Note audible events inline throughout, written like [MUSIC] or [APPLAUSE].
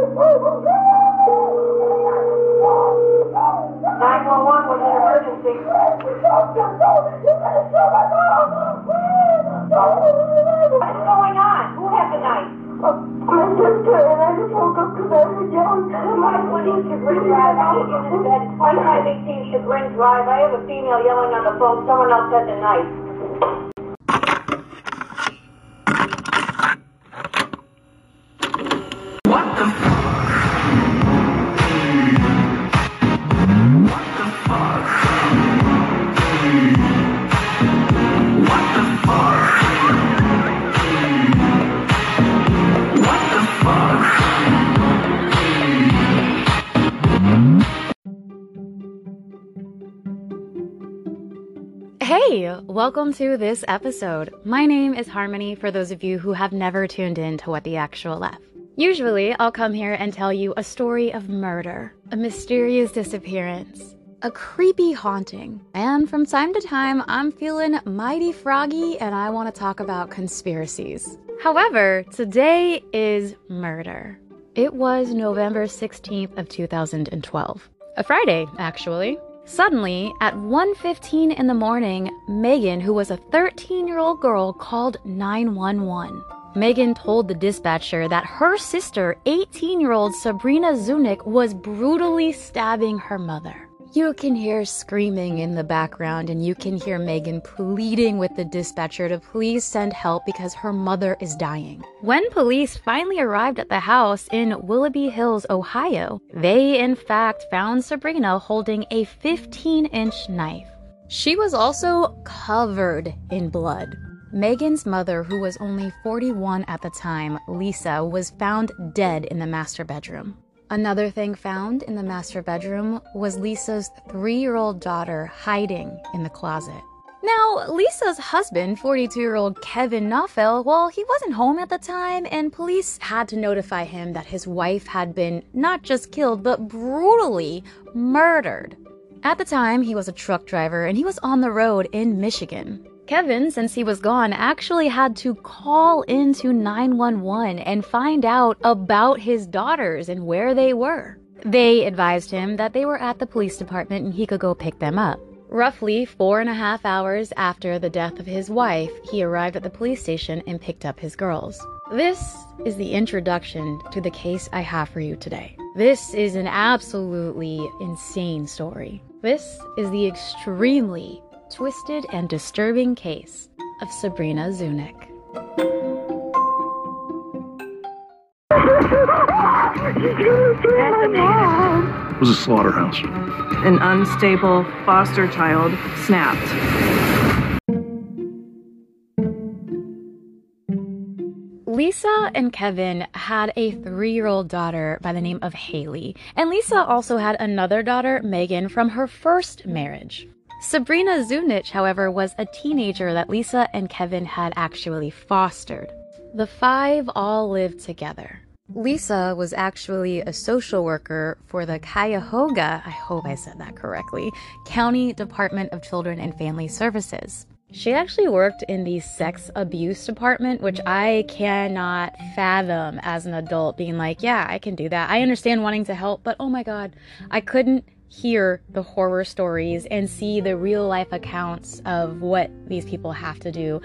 911 was an emergency. What is going on? Who had the knife? My sister and I just woke up because I was yelling. 520 Chagrin Drive, Megan is at 2518 Chagrin Drive. I have a female yelling on the phone. Someone else had the knife. Hey, welcome to this episode. My name is Harmony for those of you who have never tuned in to What the Actual F. Usually, I'll come here and tell you a story of murder, a mysterious disappearance, a creepy haunting, and from time to time, I'm feeling mighty froggy and I want to talk about conspiracies. However, today is murder. It was November 16th of 2012. A Friday, actually. Suddenly, at 1:15 in the morning, Megan, who was a 13-year-old girl, called 911. Megan told the dispatcher that her sister, 18-year-old Sabrina Zunich, was brutally stabbing her mother. You can hear screaming in the background, and you can hear Megan pleading with the dispatcher to please send help because her mother is dying. When police finally arrived at the house in Willoughby Hills, Ohio, they in fact found Sabrina holding a 15 inch knife. She was also covered in blood. Megan's mother, who was only 41 at the time, Lisa, was found dead in the master bedroom. Another thing found in the master bedroom was Lisa's three year old daughter hiding in the closet. Now, Lisa's husband, 42 year old Kevin Knoefel, well, he wasn't home at the time, and police had to notify him that his wife had been not just killed, but brutally murdered. At the time, he was a truck driver and he was on the road in Michigan. Kevin, since he was gone, actually had to call into 911 and find out about his daughters and where they were. They advised him that they were at the police department and he could go pick them up. Roughly four and a half hours after the death of his wife, he arrived at the police station and picked up his girls. This is the introduction to the case I have for you today. This is an absolutely insane story. This is the extremely twisted and disturbing case of Sabrina Zunich. It was a slaughterhouse. An unstable foster child snapped. Lisa and Kevin had a three year old daughter by the name of Haley, and Lisa also had another daughter, Megan, from her first marriage. Sabrina Zunich, however, was a teenager that Lisa and Kevin had actually fostered. The five all lived together. Lisa was actually a social worker for the Cuyahoga, I hope I said that correctly, County Department of Children and Family Services. She actually worked in the sex abuse department, which I cannot fathom as an adult being like, yeah, I can do that. I understand wanting to help, but oh my God, I couldn't hear the horror stories and see the real life accounts of what these people have to do.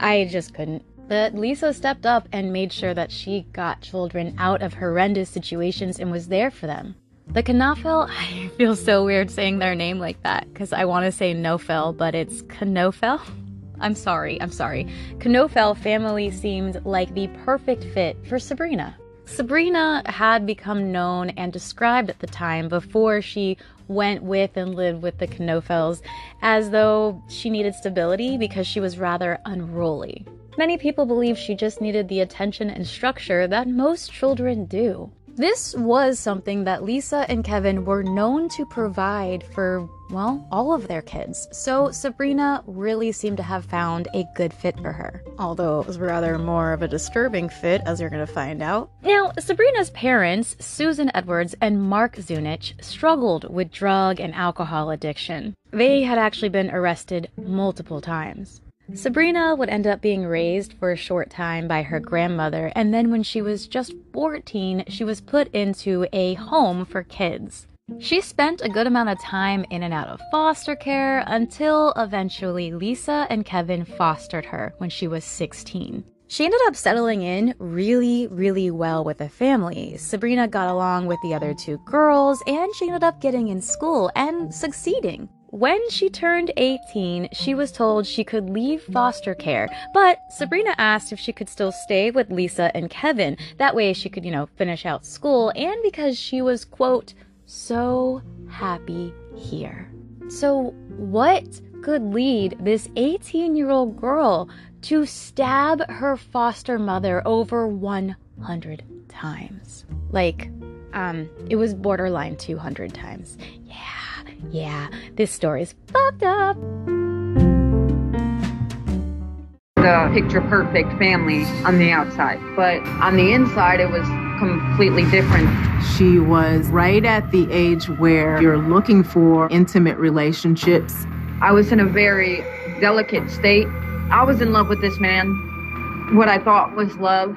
I just couldn't. But Lisa stepped up and made sure that she got children out of horrendous situations and was there for them. The Knoefel, [LAUGHS] I feel so weird saying their name like that because I want to say Nofel, but it's Knoefel. [LAUGHS] I'm sorry, I'm sorry. Knoefel family seemed like the perfect fit for Sabrina. Sabrina had become known and described at the time before she went with and lived with the Knoefels as though she needed stability because she was rather unruly. Many people believe she just needed the attention and structure that most children do. This was something that Lisa and Kevin were known to provide for, well, all of their kids. So Sabrina really seemed to have found a good fit for her. Although it was rather more of a disturbing fit, as you're going to find out. Now, Sabrina's parents, Susan Edwards and Mark Zunich, struggled with drug and alcohol addiction. They had actually been arrested multiple times. Sabrina would end up being raised for a short time by her grandmother, and then when she was just 14, she was put into a home for kids. She spent a good amount of time in and out of foster care until eventually Lisa and Kevin fostered her when she was 16. She ended up settling in really, really well with the family. Sabrina got along with the other two girls, and she ended up getting in school and succeeding. When she turned 18, she was told she could leave foster care, but Sabrina asked if she could still stay with Lisa and Kevin. That way she could, you know, finish out school, and because she was, quote, so happy here. So, what could lead this 18 year old girl to stab her foster mother over 100 times? Like, um, it was borderline 200 times. Yeah, yeah, this story's fucked up. The picture perfect family on the outside, but on the inside, it was completely different. She was right at the age where you're looking for intimate relationships. I was in a very delicate state. I was in love with this man, what I thought was love.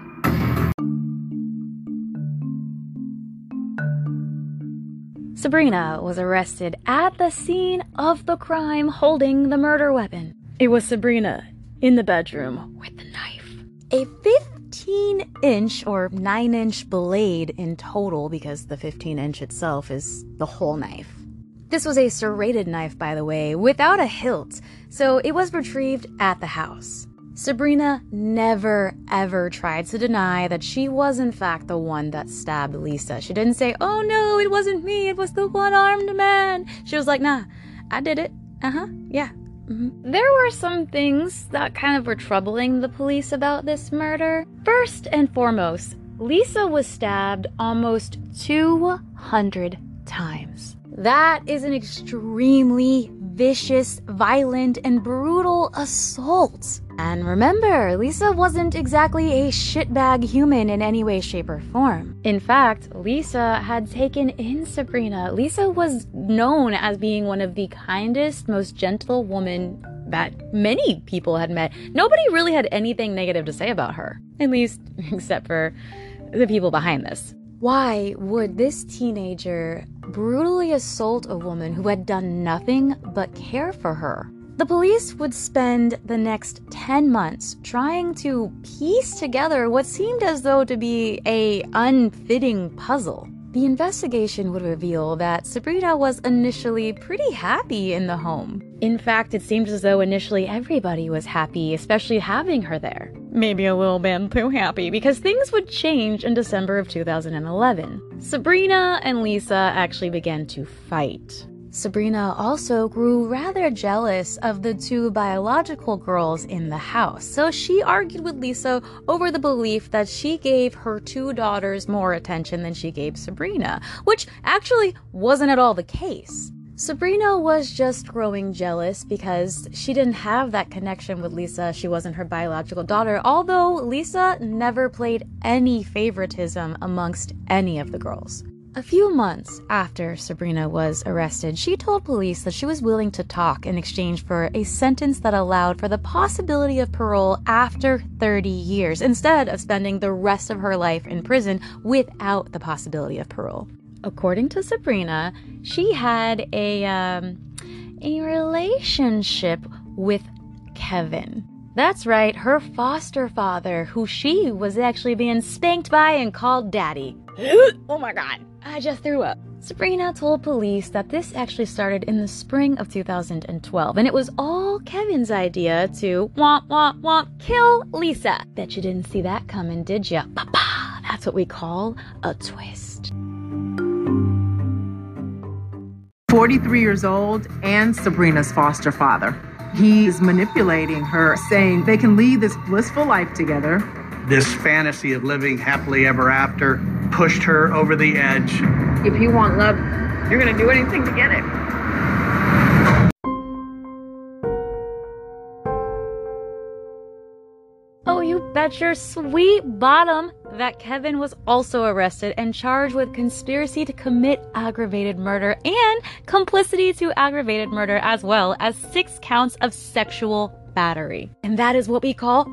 Sabrina was arrested at the scene of the crime holding the murder weapon. It was Sabrina in the bedroom with the knife. A 15 inch or 9 inch blade in total, because the 15 inch itself is the whole knife. This was a serrated knife, by the way, without a hilt, so it was retrieved at the house. Sabrina never ever tried to deny that she was in fact the one that stabbed Lisa. She didn't say, oh no, it wasn't me, it was the one armed man. She was like, nah, I did it. Uh huh, yeah. Mm-hmm. There were some things that kind of were troubling the police about this murder. First and foremost, Lisa was stabbed almost 200 times. That is an extremely vicious, violent, and brutal assault. And remember, Lisa wasn't exactly a shitbag human in any way, shape, or form. In fact, Lisa had taken in Sabrina. Lisa was known as being one of the kindest, most gentle woman that many people had met. Nobody really had anything negative to say about her, at least [LAUGHS] except for the people behind this. Why would this teenager brutally assault a woman who had done nothing but care for her? The police would spend the next 10 months trying to piece together what seemed as though to be a unfitting puzzle. The investigation would reveal that Sabrina was initially pretty happy in the home. In fact, it seemed as though initially everybody was happy, especially having her there. Maybe a little bit too happy, because things would change in December of 2011. Sabrina and Lisa actually began to fight. Sabrina also grew rather jealous of the two biological girls in the house, so she argued with Lisa over the belief that she gave her two daughters more attention than she gave Sabrina, which actually wasn't at all the case. Sabrina was just growing jealous because she didn't have that connection with Lisa. She wasn't her biological daughter, although Lisa never played any favoritism amongst any of the girls. A few months after Sabrina was arrested, she told police that she was willing to talk in exchange for a sentence that allowed for the possibility of parole after 30 years, instead of spending the rest of her life in prison without the possibility of parole. According to Sabrina, she had a um, a relationship with Kevin. That's right, her foster father, who she was actually being spanked by and called daddy. [GASPS] oh my god, I just threw up. Sabrina told police that this actually started in the spring of 2012, and it was all Kevin's idea to womp womp womp kill Lisa. Bet you didn't see that coming, did ya? Papa, that's what we call a twist. 43 years old and Sabrina's foster father. He's manipulating her, saying they can lead this blissful life together. This fantasy of living happily ever after pushed her over the edge. If you want love, you're gonna do anything to get it. Oh, you bet your sweet bottom that Kevin was also arrested and charged with conspiracy to commit aggravated murder and complicity to aggravated murder, as well as six counts of sexual battery. And that is what we call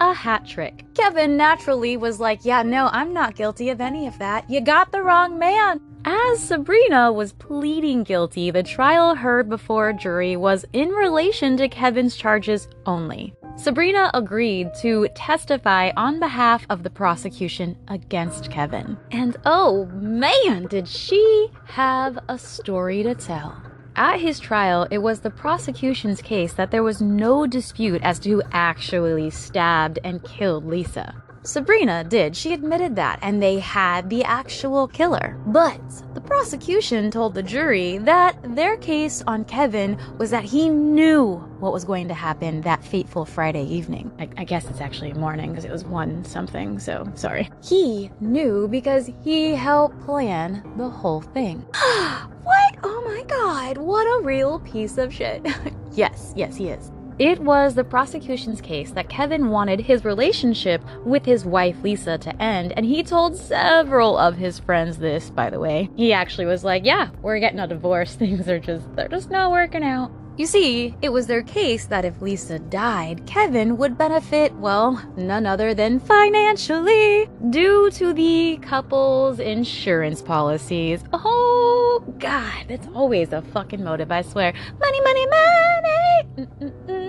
a hat trick. Kevin naturally was like, Yeah, no, I'm not guilty of any of that. You got the wrong man. As Sabrina was pleading guilty, the trial heard before a jury was in relation to Kevin's charges only. Sabrina agreed to testify on behalf of the prosecution against Kevin. And oh man, did she have a story to tell. At his trial, it was the prosecution's case that there was no dispute as to who actually stabbed and killed Lisa. Sabrina did. She admitted that, and they had the actual killer. But the prosecution told the jury that their case on Kevin was that he knew what was going to happen that fateful Friday evening. I, I guess it's actually morning because it was one something, so sorry. He knew because he helped plan the whole thing. [GASPS] what? Oh my god, what a real piece of shit. [LAUGHS] yes, yes, he is. It was the prosecution's case that Kevin wanted his relationship with his wife Lisa to end, and he told several of his friends this, by the way. He actually was like, Yeah, we're getting a divorce. [LAUGHS] Things are just, they're just not working out. You see, it was their case that if Lisa died, Kevin would benefit, well, none other than financially, due to the couple's insurance policies. Oh, God, that's always a fucking motive, I swear. Money, money, money! money!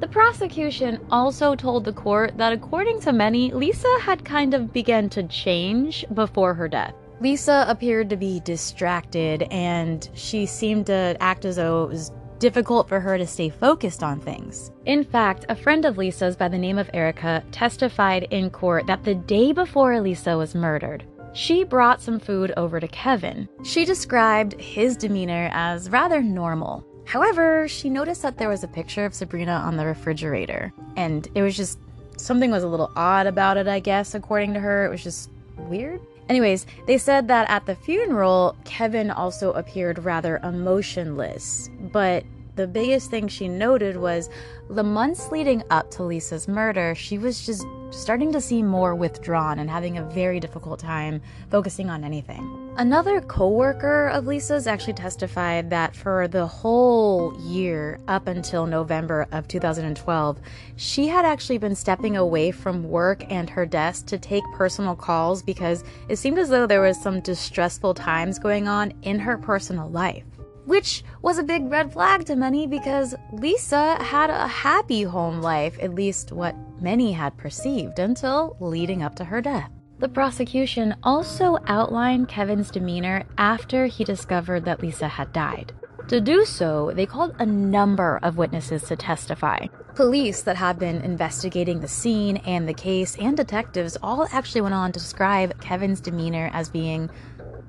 The prosecution also told the court that according to many, Lisa had kind of begun to change before her death. Lisa appeared to be distracted and she seemed to act as though it was difficult for her to stay focused on things. In fact, a friend of Lisa's by the name of Erica testified in court that the day before Lisa was murdered, she brought some food over to Kevin. She described his demeanor as rather normal. However, she noticed that there was a picture of Sabrina on the refrigerator, and it was just something was a little odd about it, I guess, according to her. It was just weird. Anyways, they said that at the funeral, Kevin also appeared rather emotionless, but the biggest thing she noted was the months leading up to Lisa's murder, she was just starting to seem more withdrawn and having a very difficult time focusing on anything. Another coworker of Lisa's actually testified that for the whole year up until November of 2012, she had actually been stepping away from work and her desk to take personal calls because it seemed as though there was some distressful times going on in her personal life which was a big red flag to many because Lisa had a happy home life, at least what many had perceived until leading up to her death. The prosecution also outlined Kevin's demeanor after he discovered that Lisa had died. To do so, they called a number of witnesses to testify. Police that had been investigating the scene and the case and detectives all actually went on to describe Kevin's demeanor as being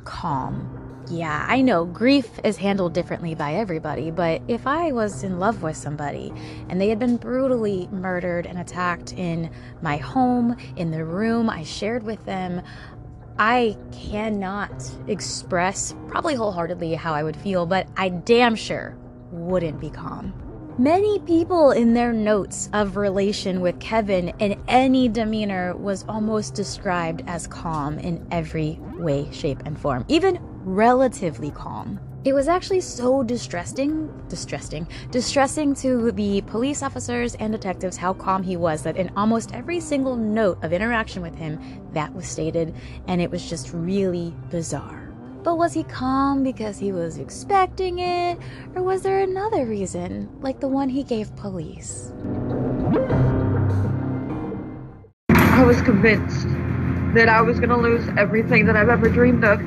calm, yeah, I know grief is handled differently by everybody, but if I was in love with somebody and they had been brutally murdered and attacked in my home, in the room I shared with them, I cannot express, probably wholeheartedly, how I would feel, but I damn sure wouldn't be calm. Many people in their notes of relation with Kevin and any demeanor was almost described as calm in every way, shape, and form. Even relatively calm. It was actually so distressing, distressing, distressing to the police officers and detectives how calm he was that in almost every single note of interaction with him, that was stated, and it was just really bizarre. But was he calm because he was expecting it, or was there another reason, like the one he gave police? I was convinced that I was to lose everything that I've ever dreamed of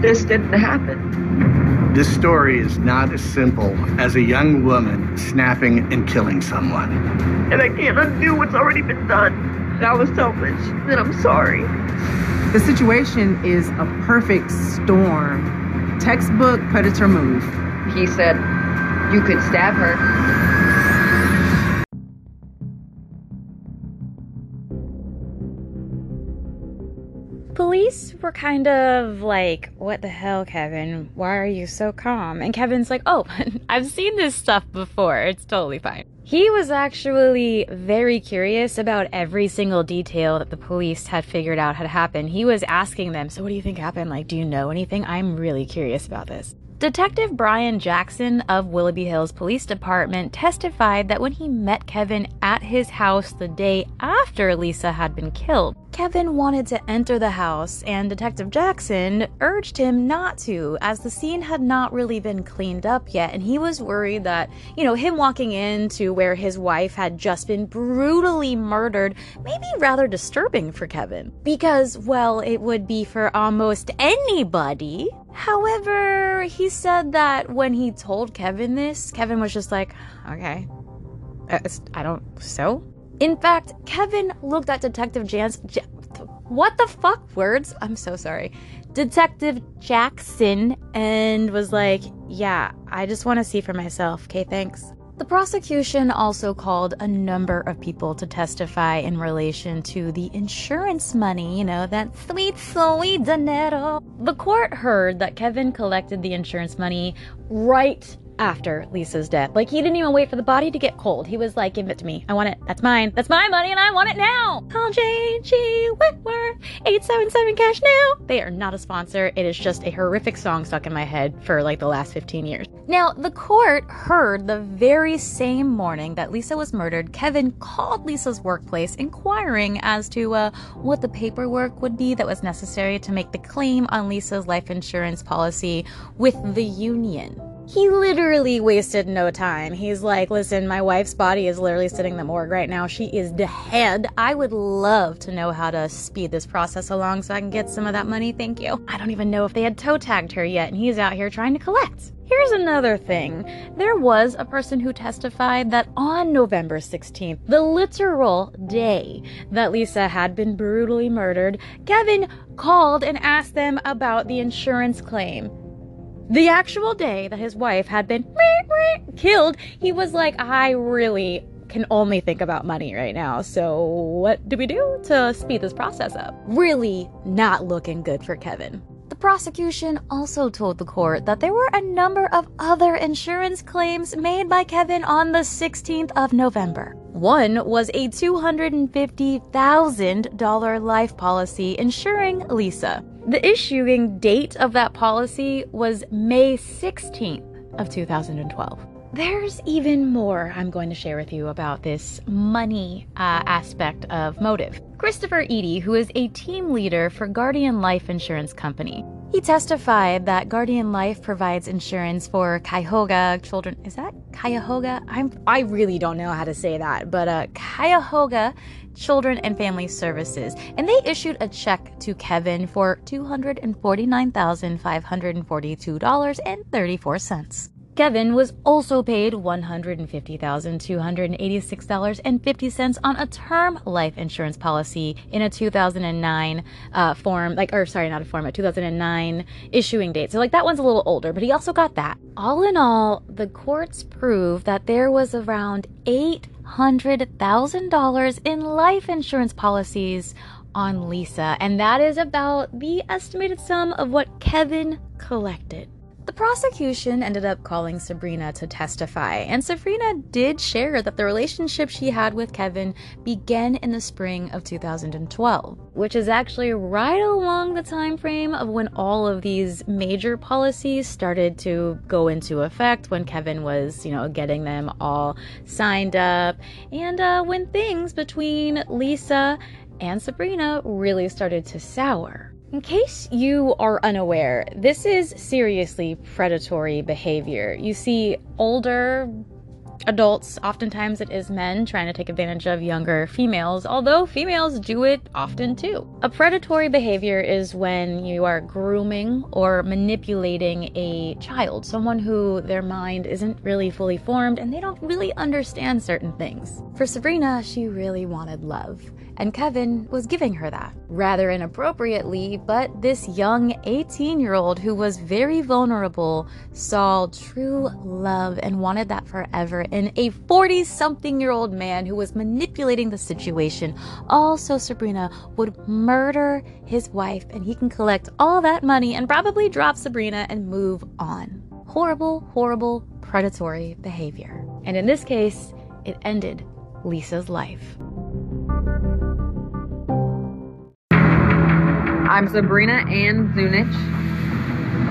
this didn't happen. This story is not as simple as a young woman snapping and killing someone. And I can't undo what's already been done. That was selfish, and I'm sorry. The situation is a perfect storm. Textbook predator move. He said, You could stab her. Police were kind of like, What the hell, Kevin? Why are you so calm? And Kevin's like, Oh, [LAUGHS] I've seen this stuff before. It's totally fine. He was actually very curious about every single detail that the police had figured out had happened. He was asking them, So, what do you think happened? Like, do you know anything? I'm really curious about this. Detective Brian Jackson of Willoughby Hills Police Department testified that when he met Kevin at his house the day after Lisa had been killed, Kevin wanted to enter the house, and Detective Jackson urged him not to, as the scene had not really been cleaned up yet, and he was worried that, you know, him walking into where his wife had just been brutally murdered may be rather disturbing for Kevin. Because, well, it would be for almost anybody. However, he said that when he told Kevin this, Kevin was just like, okay, uh, I don't, so? In fact, Kevin looked at Detective Jans. J- what the fuck? Words? I'm so sorry. Detective Jackson and was like, yeah, I just want to see for myself. Okay, thanks. The prosecution also called a number of people to testify in relation to the insurance money, you know, that sweet, sweet dinero. The court heard that Kevin collected the insurance money right after Lisa's death. Like, he didn't even wait for the body to get cold. He was like, give it to me. I want it. That's mine. That's my money and I want it now. Call J.G. Wentworth, 877 Cash Now. They are not a sponsor. It is just a horrific song stuck in my head for like the last 15 years. Now, the court heard the very same morning that Lisa was murdered, Kevin called Lisa's workplace inquiring as to uh, what the paperwork would be that was necessary to make the claim on Lisa's life insurance policy with the union. He literally wasted no time. He's like, listen, my wife's body is literally sitting in the morgue right now. She is dead. I would love to know how to speed this process along so I can get some of that money. Thank you. I don't even know if they had toe tagged her yet, and he's out here trying to collect. Here's another thing. There was a person who testified that on November 16th, the literal day that Lisa had been brutally murdered, Kevin called and asked them about the insurance claim. The actual day that his wife had been killed, he was like, I really can only think about money right now. So, what do we do to speed this process up? Really not looking good for Kevin. The prosecution also told the court that there were a number of other insurance claims made by Kevin on the 16th of November. One was a $250,000 life policy insuring Lisa. The issuing date of that policy was May 16th of 2012. There's even more I'm going to share with you about this money uh, aspect of motive. Christopher Eady, who is a team leader for Guardian Life Insurance Company, he testified that Guardian Life provides insurance for Cuyahoga children. Is that Cuyahoga? I'm I really don't know how to say that, but uh, Cuyahoga Children and Family Services, and they issued a check to Kevin for two hundred and forty nine thousand five hundred and forty two dollars and thirty four cents. Kevin was also paid $150,286.50 on a term life insurance policy in a 2009 uh, form, like, or sorry, not a form, a 2009 issuing date. So, like, that one's a little older, but he also got that. All in all, the courts proved that there was around $800,000 in life insurance policies on Lisa, and that is about the estimated sum of what Kevin collected. The prosecution ended up calling Sabrina to testify, and Sabrina did share that the relationship she had with Kevin began in the spring of 2012, which is actually right along the time frame of when all of these major policies started to go into effect when Kevin was, you know, getting them all signed up and uh, when things between Lisa and Sabrina really started to sour. In case you are unaware, this is seriously predatory behavior. You see older adults, oftentimes it is men trying to take advantage of younger females, although females do it often too. A predatory behavior is when you are grooming or manipulating a child, someone who their mind isn't really fully formed and they don't really understand certain things. For Sabrina, she really wanted love and Kevin was giving her that. Rather inappropriately, but this young 18 year old who was very vulnerable saw true love and wanted that forever in a 40 something year old man who was manipulating the situation. Also, Sabrina would murder his wife and he can collect all that money and probably drop Sabrina and move on. Horrible, horrible, predatory behavior. And in this case, it ended Lisa's life. I'm Sabrina Ann Zunich.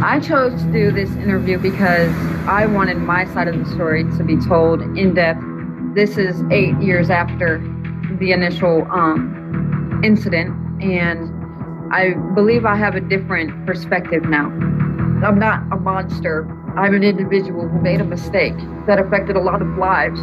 I chose to do this interview because I wanted my side of the story to be told in depth. This is eight years after the initial um, incident, and I believe I have a different perspective now. I'm not a monster. I'm an individual who made a mistake that affected a lot of lives.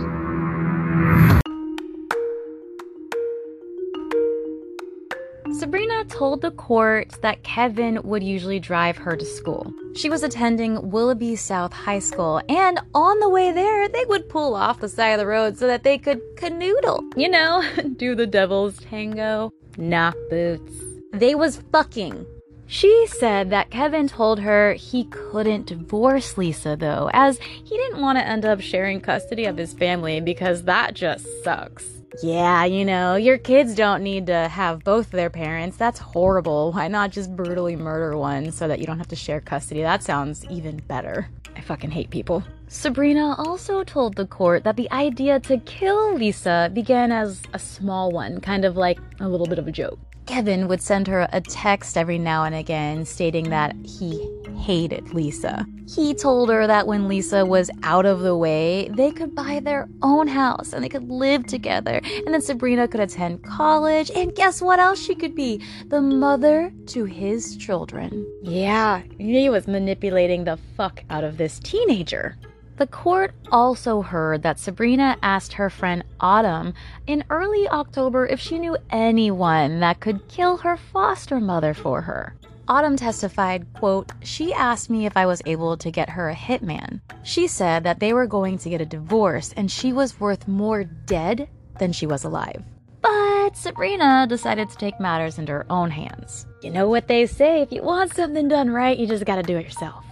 Sabrina told the court that Kevin would usually drive her to school. She was attending Willoughby South High School, and on the way there, they would pull off the side of the road so that they could canoodle. You know, [LAUGHS] do the devil's tango, knock boots. They was fucking. She said that Kevin told her he couldn't divorce Lisa, though, as he didn't want to end up sharing custody of his family because that just sucks. Yeah, you know, your kids don't need to have both their parents. That's horrible. Why not just brutally murder one so that you don't have to share custody? That sounds even better. I fucking hate people. Sabrina also told the court that the idea to kill Lisa began as a small one, kind of like a little bit of a joke. Kevin would send her a text every now and again stating that he hated Lisa. He told her that when Lisa was out of the way, they could buy their own house and they could live together. And then Sabrina could attend college. And guess what else she could be? The mother to his children. Yeah, he was manipulating the fuck out of this teenager. The court also heard that Sabrina asked her friend Autumn in early October if she knew anyone that could kill her foster mother for her. Autumn testified, quote, she asked me if I was able to get her a hitman. She said that they were going to get a divorce and she was worth more dead than she was alive. But Sabrina decided to take matters into her own hands. You know what they say, if you want something done right, you just gotta do it yourself.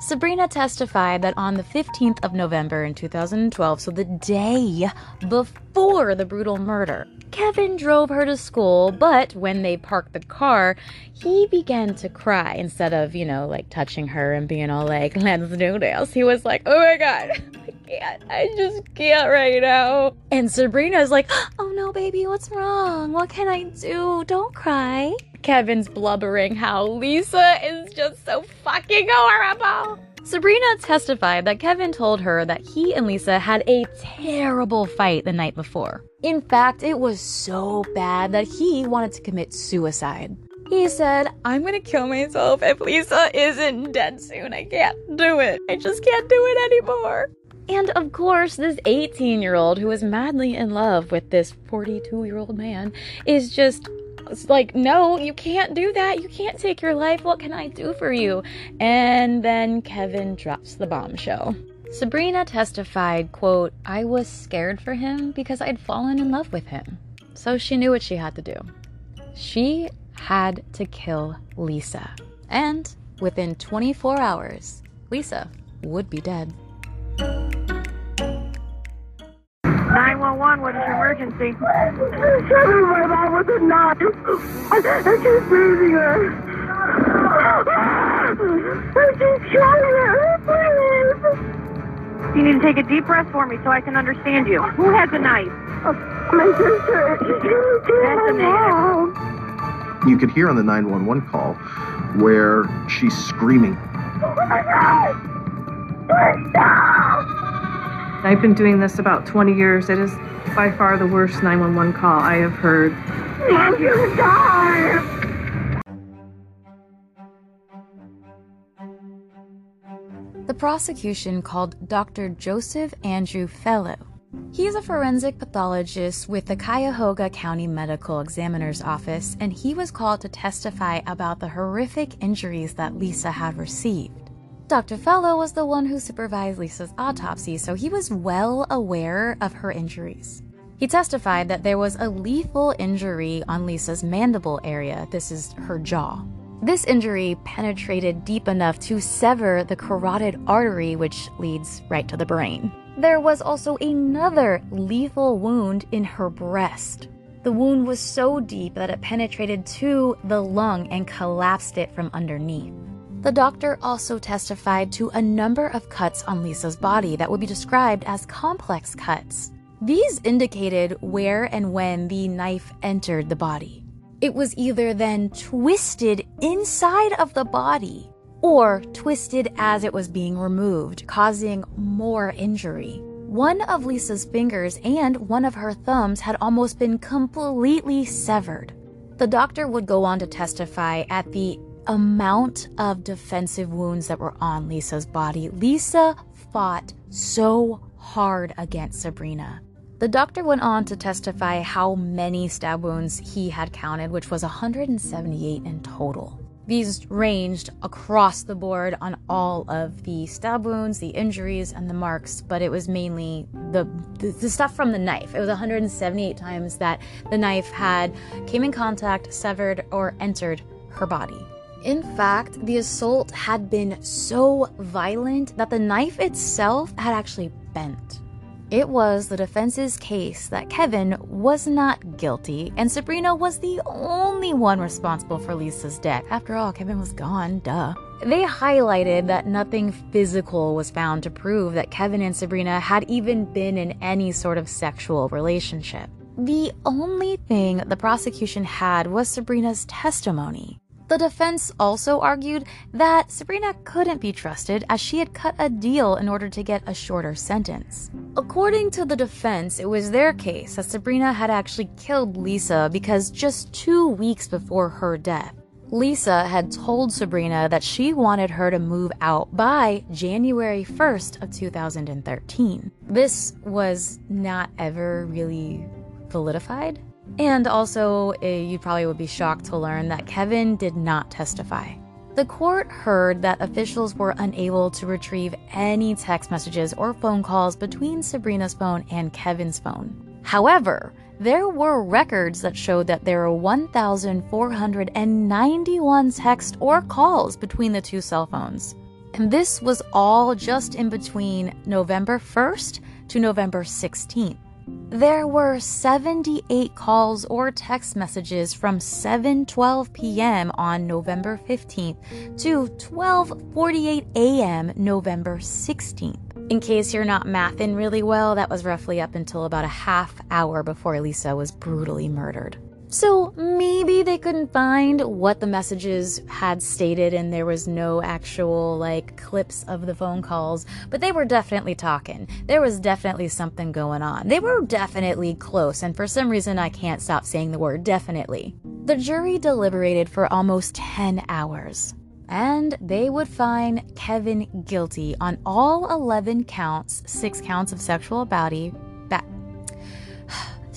Sabrina testified that on the 15th of November in 2012, so the day before the brutal murder, Kevin drove her to school, but when they parked the car, he began to cry instead of, you know, like touching her and being all like, let's do this. He was like, oh my god, [LAUGHS] I can't, I just can't right now. And Sabrina's like, oh no, baby, what's wrong? What can I do? Don't cry. Kevin's blubbering how Lisa is just so fucking horrible. Sabrina testified that Kevin told her that he and Lisa had a terrible fight the night before. In fact, it was so bad that he wanted to commit suicide. He said, I'm gonna kill myself if Lisa isn't dead soon. I can't do it. I just can't do it anymore. And of course, this 18 year old who is madly in love with this 42 year old man is just like, no, you can't do that. You can't take your life. What can I do for you? And then Kevin drops the bombshell. Sabrina testified, quote, I was scared for him because I'd fallen in love with him. So she knew what she had to do. She had to kill Lisa. And within 24 hours, Lisa would be dead. 911, what is your emergency? My mom with a knife. I, I keep losing her. I keep killing her, please. You need to take a deep breath for me so I can understand you. Who has a knife? My sister. That's a negative. You could hear on the 911 call where she's screaming. I've been doing this about 20 years. It is by far the worst 911 call I have heard. Mom, you die. The prosecution called Dr. Joseph Andrew Felo. He's a forensic pathologist with the Cuyahoga County Medical Examiner's Office, and he was called to testify about the horrific injuries that Lisa had received. Dr. Felo was the one who supervised Lisa's autopsy, so he was well aware of her injuries. He testified that there was a lethal injury on Lisa's mandible area. This is her jaw. This injury penetrated deep enough to sever the carotid artery, which leads right to the brain. There was also another lethal wound in her breast. The wound was so deep that it penetrated to the lung and collapsed it from underneath. The doctor also testified to a number of cuts on Lisa's body that would be described as complex cuts. These indicated where and when the knife entered the body. It was either then twisted inside of the body or twisted as it was being removed, causing more injury. One of Lisa's fingers and one of her thumbs had almost been completely severed. The doctor would go on to testify at the amount of defensive wounds that were on Lisa's body. Lisa fought so hard against Sabrina. The doctor went on to testify how many stab wounds he had counted, which was 178 in total. These ranged across the board on all of the stab wounds, the injuries, and the marks, but it was mainly the, the, the stuff from the knife. It was 178 times that the knife had came in contact, severed, or entered her body. In fact, the assault had been so violent that the knife itself had actually bent. It was the defense's case that Kevin was not guilty, and Sabrina was the only one responsible for Lisa's death. After all, Kevin was gone, duh. They highlighted that nothing physical was found to prove that Kevin and Sabrina had even been in any sort of sexual relationship. The only thing the prosecution had was Sabrina's testimony. The defense also argued that Sabrina couldn't be trusted as she had cut a deal in order to get a shorter sentence. According to the defense, it was their case that Sabrina had actually killed Lisa because just two weeks before her death, Lisa had told Sabrina that she wanted her to move out by January 1st of 2013. This was not ever really validified and also, uh, you probably would be shocked to learn that Kevin did not testify. The court heard that officials were unable to retrieve any text messages or phone calls between Sabrina's phone and Kevin's phone. However, there were records that showed that there were 1,491 texts or calls between the two cell phones. And this was all just in between November 1st to November 16th. There were 78 calls or text messages from 7:12 p.m. on November 15th to 12:48 a.m. November 16th. In case you're not mathing really well, that was roughly up until about a half hour before Lisa was brutally murdered. So maybe they couldn't find what the messages had stated and there was no actual like clips of the phone calls, but they were definitely talking. There was definitely something going on. They were definitely close, and for some reason I can't stop saying the word definitely. The jury deliberated for almost 10 hours. And they would find Kevin guilty on all 11 counts, six counts of sexual battery,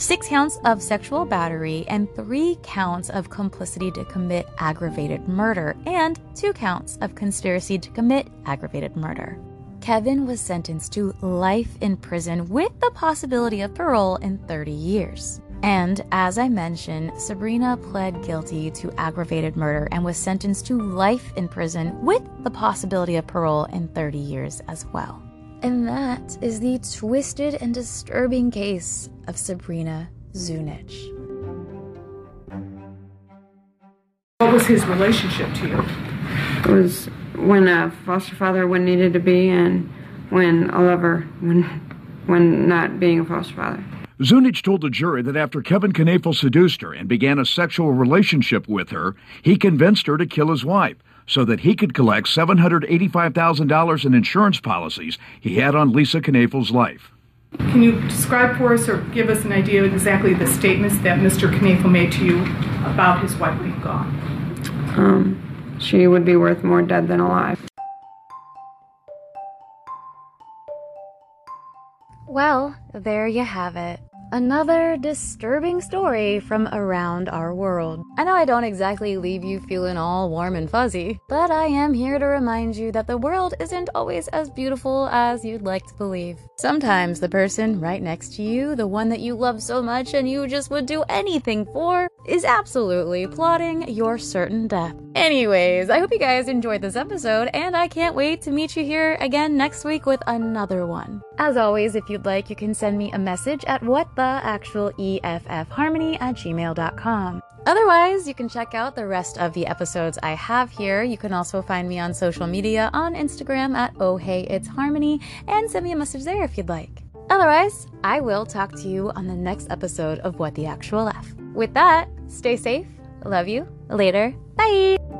six counts of sexual battery, and three counts of complicity to commit aggravated murder, and two counts of conspiracy to commit aggravated murder. Kevin was sentenced to life in prison with the possibility of parole in 30 years. And as I mentioned, Sabrina pled guilty to aggravated murder and was sentenced to life in prison with the possibility of parole in 30 years as well. And that is the twisted and disturbing case of Sabrina Zunich. What was his relationship to you? It was when a foster father when needed to be and when a lover when when not being a foster father. Zunich told the jury that after Kevin Knafel seduced her and began a sexual relationship with her, he convinced her to kill his wife so that he could collect $785,000 in insurance policies he had on Lisa Knafel's life. Can you describe for us or give us an idea of exactly the statements that Mr. Knafel made to you about his wife being gone? Um, she would be worth more dead than alive. Well, there you have it. Another disturbing story from around our world. I know I don't exactly leave you feeling all warm and fuzzy, but I am here to remind you that the world isn't always as beautiful as you'd like to believe. Sometimes the person right next to you, the one that you love so much and you just would do anything for, is absolutely plotting your certain death. Anyways, I hope you guys enjoyed this episode, and I can't wait to meet you here again next week with another one. As always, if you'd like, you can send me a message at what the actual EFF harmony at gmail.com. Otherwise, you can check out the rest of the episodes I have here. You can also find me on social media on Instagram at Oh Hey It's Harmony and send me a message there if you'd like. Otherwise, I will talk to you on the next episode of What the Actual F. With that, stay safe, love you, later, bye!